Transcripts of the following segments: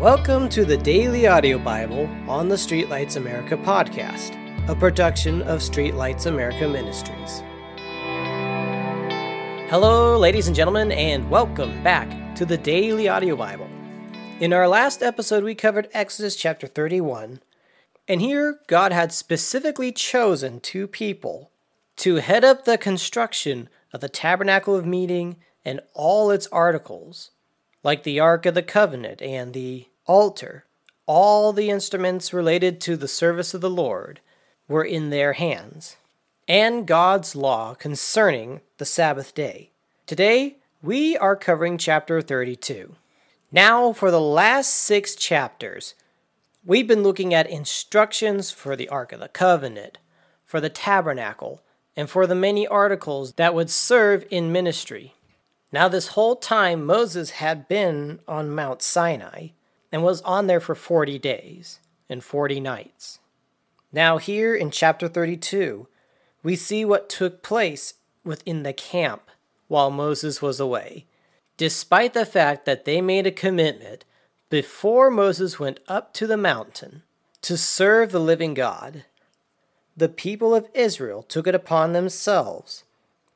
Welcome to the Daily Audio Bible on the Streetlights America podcast, a production of Streetlights America Ministries. Hello, ladies and gentlemen, and welcome back to the Daily Audio Bible. In our last episode, we covered Exodus chapter 31, and here God had specifically chosen two people to head up the construction of the tabernacle of meeting and all its articles like the Ark of the Covenant and the altar, all the instruments related to the service of the Lord were in their hands, and God's law concerning the Sabbath day. Today, we are covering chapter 32. Now, for the last six chapters, we've been looking at instructions for the Ark of the Covenant, for the tabernacle, and for the many articles that would serve in ministry. Now, this whole time, Moses had been on Mount Sinai and was on there for 40 days and 40 nights. Now, here in chapter 32, we see what took place within the camp while Moses was away, despite the fact that they made a commitment before Moses went up to the mountain to serve the living God. The people of Israel took it upon themselves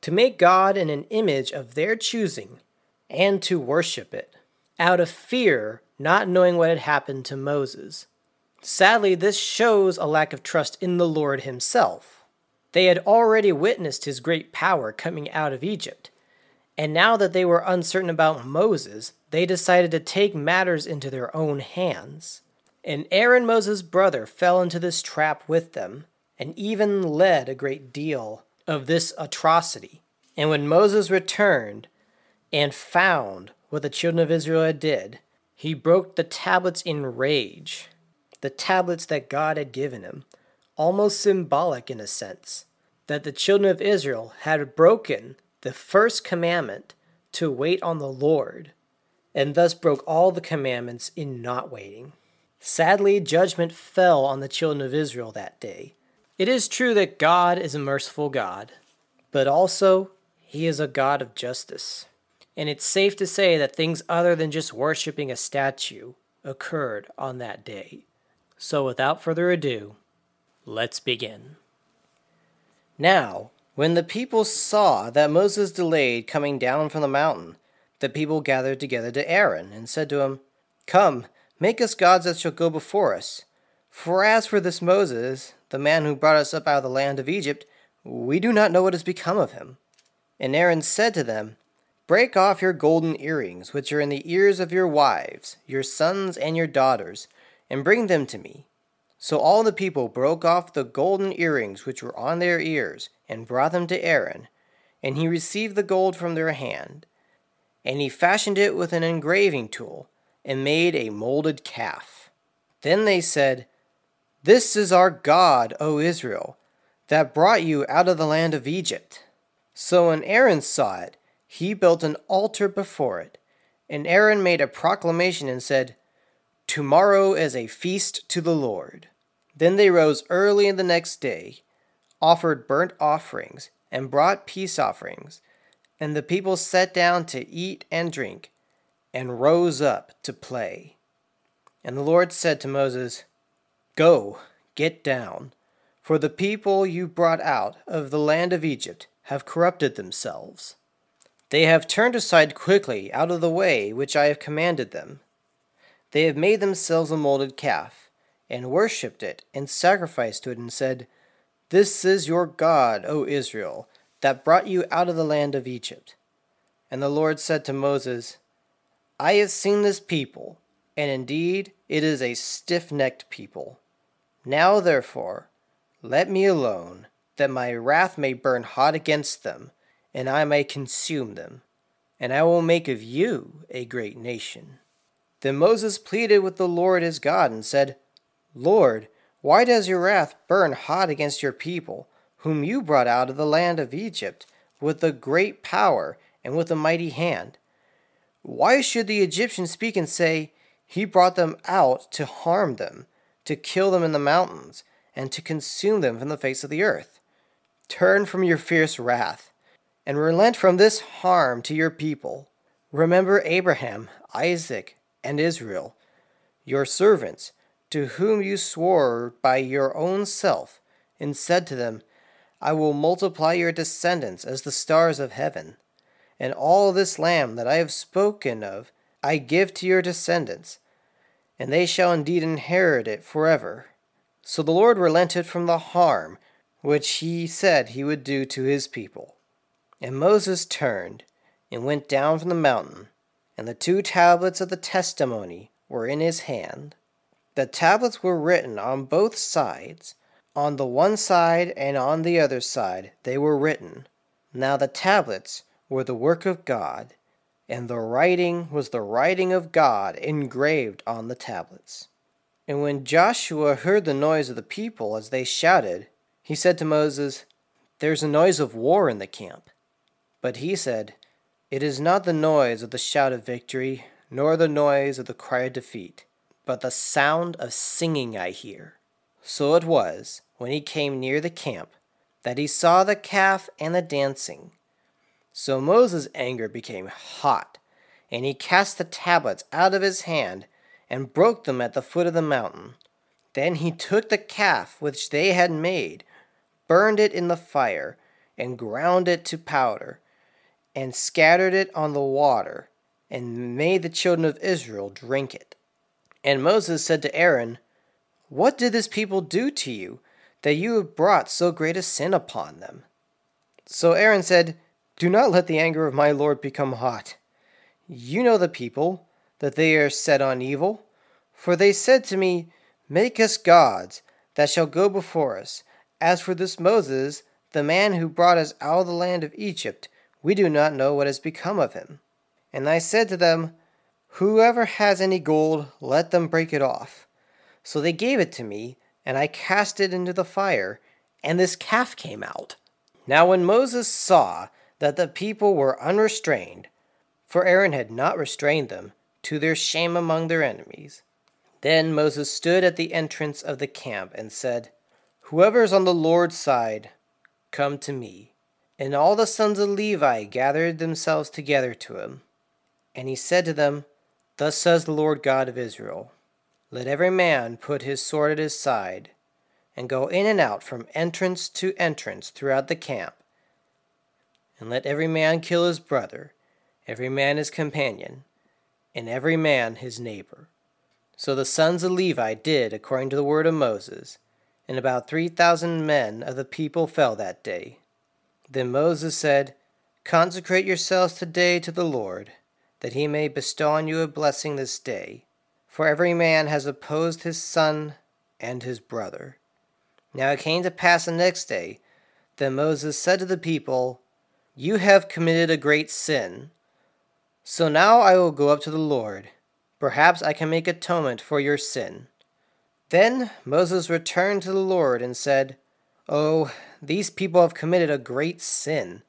to make God in an image of their choosing, and to worship it, out of fear, not knowing what had happened to Moses. Sadly, this shows a lack of trust in the Lord Himself. They had already witnessed His great power coming out of Egypt, and now that they were uncertain about Moses, they decided to take matters into their own hands. And Aaron, Moses' brother, fell into this trap with them, and even led a great deal of this atrocity. And when Moses returned and found what the children of Israel had did, he broke the tablets in rage, the tablets that God had given him, almost symbolic in a sense, that the children of Israel had broken the first commandment to wait on the Lord, and thus broke all the commandments in not waiting. Sadly, judgment fell on the children of Israel that day it is true that God is a merciful God, but also He is a God of justice. And it's safe to say that things other than just worshiping a statue occurred on that day. So without further ado, let's begin. Now, when the people saw that Moses delayed coming down from the mountain, the people gathered together to Aaron and said to him, Come, make us gods that shall go before us. For as for this Moses, the man who brought us up out of the land of Egypt, we do not know what has become of him. And Aaron said to them, Break off your golden earrings, which are in the ears of your wives, your sons, and your daughters, and bring them to me. So all the people broke off the golden earrings which were on their ears, and brought them to Aaron. And he received the gold from their hand. And he fashioned it with an engraving tool, and made a molded calf. Then they said, this is our God, O Israel, that brought you out of the land of Egypt. So when Aaron saw it, he built an altar before it. And Aaron made a proclamation and said, Tomorrow is a feast to the Lord. Then they rose early in the next day, offered burnt offerings, and brought peace offerings. And the people sat down to eat and drink, and rose up to play. And the Lord said to Moses, Go, get down, for the people you brought out of the land of Egypt have corrupted themselves. They have turned aside quickly out of the way which I have commanded them. They have made themselves a molded calf, and worshipped it, and sacrificed to it, and said, This is your God, O Israel, that brought you out of the land of Egypt. And the Lord said to Moses, I have seen this people, and indeed it is a stiff necked people. Now therefore, let me alone, that my wrath may burn hot against them, and I may consume them, and I will make of you a great nation. Then Moses pleaded with the Lord his God, and said, Lord, why does your wrath burn hot against your people, whom you brought out of the land of Egypt, with a great power and with a mighty hand? Why should the Egyptians speak and say, He brought them out to harm them? To kill them in the mountains, and to consume them from the face of the earth. Turn from your fierce wrath, and relent from this harm to your people. Remember Abraham, Isaac, and Israel, your servants, to whom you swore by your own self, and said to them, I will multiply your descendants as the stars of heaven. And all this land that I have spoken of I give to your descendants, and they shall indeed inherit it forever. So the Lord relented from the harm which he said he would do to his people. And Moses turned and went down from the mountain, and the two tablets of the testimony were in his hand. The tablets were written on both sides. On the one side and on the other side they were written. Now the tablets were the work of God, and the writing was the writing of God engraved on the tablets. And when Joshua heard the noise of the people as they shouted, he said to Moses, There's a noise of war in the camp. But he said, It is not the noise of the shout of victory, nor the noise of the cry of defeat, but the sound of singing I hear. So it was, when he came near the camp, that he saw the calf and the dancing. So Moses' anger became hot, and he cast the tablets out of his hand and broke them at the foot of the mountain. Then he took the calf which they had made, burned it in the fire, and ground it to powder, and scattered it on the water, and made the children of Israel drink it. And Moses said to Aaron, What did this people do to you, that you have brought so great a sin upon them? So Aaron said, Do not let the anger of my Lord become hot. You know the people that they are set on evil. For they said to me, Make us gods that shall go before us. As for this Moses, the man who brought us out of the land of Egypt, we do not know what has become of him. And I said to them, Whoever has any gold, let them break it off. So they gave it to me, and I cast it into the fire, and this calf came out. Now when Moses saw that the people were unrestrained, for Aaron had not restrained them, to their shame among their enemies. Then Moses stood at the entrance of the camp and said, Whoever is on the Lord's side, come to me. And all the sons of Levi gathered themselves together to him. And he said to them, Thus says the Lord God of Israel Let every man put his sword at his side, and go in and out from entrance to entrance throughout the camp. And let every man kill his brother every man his companion, and every man his neighbor. So the sons of Levi did according to the word of Moses, and about three thousand men of the people fell that day. Then Moses said, Consecrate yourselves today to the Lord, that he may bestow on you a blessing this day. For every man has opposed his son and his brother. Now it came to pass the next day that Moses said to the people, You have committed a great sin. So now I will go up to the Lord. Perhaps I can make atonement for your sin. Then Moses returned to the Lord and said, Oh, these people have committed a great sin,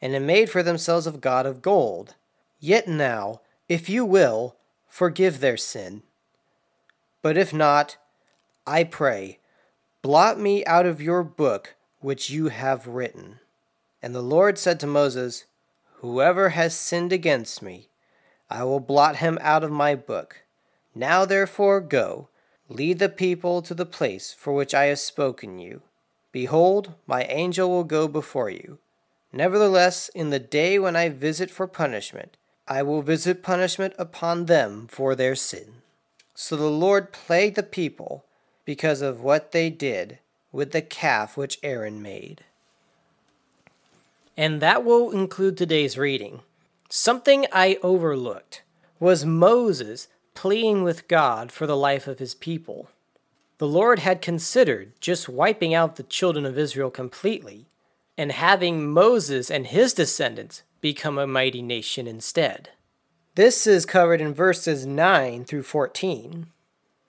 and have made for themselves a god of gold. Yet now, if you will, forgive their sin. But if not, I pray, blot me out of your book which you have written. And the Lord said to Moses, Whoever has sinned against me, I will blot him out of my book. Now therefore go, lead the people to the place for which I have spoken you. Behold, my angel will go before you. Nevertheless, in the day when I visit for punishment, I will visit punishment upon them for their sin. So the Lord plagued the people because of what they did with the calf which Aaron made. And that will include today's reading. Something I overlooked was Moses pleading with God for the life of his people. The Lord had considered just wiping out the children of Israel completely and having Moses and his descendants become a mighty nation instead. This is covered in verses 9 through 14.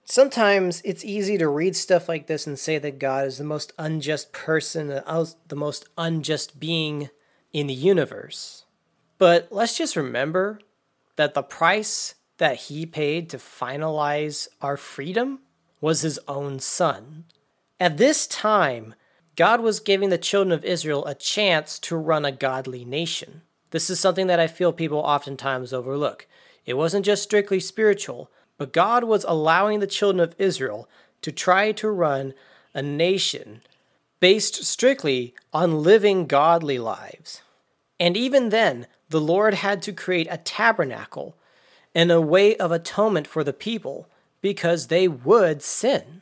Sometimes it's easy to read stuff like this and say that God is the most unjust person, the most unjust being in the universe. But let's just remember that the price that he paid to finalize our freedom was his own son. At this time, God was giving the children of Israel a chance to run a godly nation. This is something that I feel people oftentimes overlook. It wasn't just strictly spiritual, but God was allowing the children of Israel to try to run a nation based strictly on living godly lives. And even then, the Lord had to create a tabernacle and a way of atonement for the people because they would sin.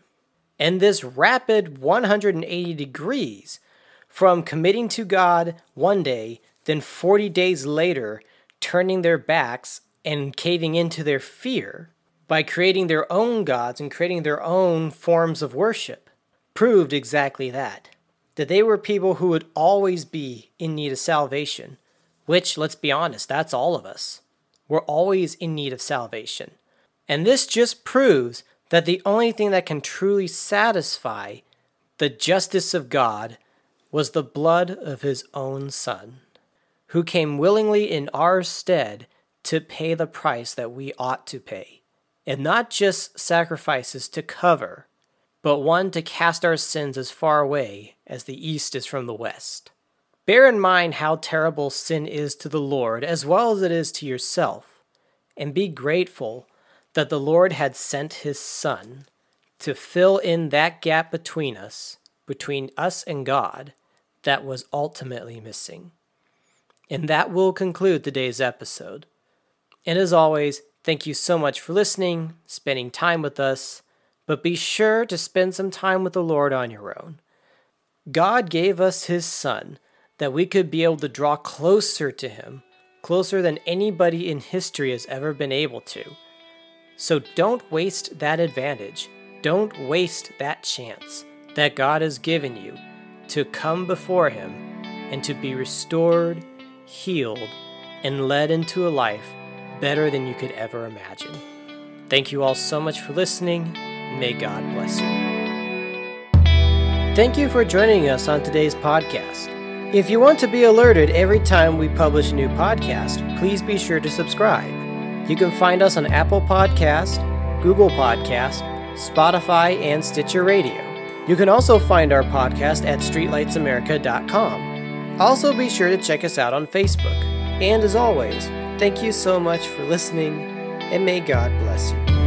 And this rapid 180 degrees from committing to God one day, then 40 days later, turning their backs and caving into their fear by creating their own gods and creating their own forms of worship, proved exactly that. That they were people who would always be in need of salvation, which, let's be honest, that's all of us. We're always in need of salvation. And this just proves that the only thing that can truly satisfy the justice of God was the blood of his own Son, who came willingly in our stead to pay the price that we ought to pay. And not just sacrifices to cover, but one to cast our sins as far away as the east is from the west. Bear in mind how terrible sin is to the Lord as well as it is to yourself, and be grateful that the Lord had sent his Son to fill in that gap between us, between us and God, that was ultimately missing. And that will conclude today's episode. And as always, thank you so much for listening, spending time with us, but be sure to spend some time with the Lord on your own. God gave us His Son that we could be able to draw closer to Him, closer than anybody in history has ever been able to. So don't waste that advantage. Don't waste that chance that God has given you to come before Him and to be restored, healed, and led into a life better than you could ever imagine. Thank you all so much for listening, may God bless you. Thank you for joining us on today's podcast. If you want to be alerted every time we publish a new podcast, please be sure to subscribe. You can find us on Apple Podcast, Google Podcast, Spotify, and Stitcher Radio. You can also find our podcast at streetlightsamerica.com. Also, be sure to check us out on Facebook. And as always, thank you so much for listening, and may God bless you.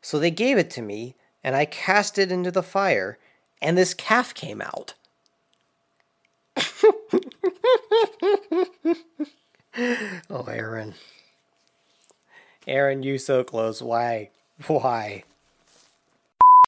So they gave it to me, and I cast it into the fire, and this calf came out. oh, Aaron. Aaron, you so close. Why? Why?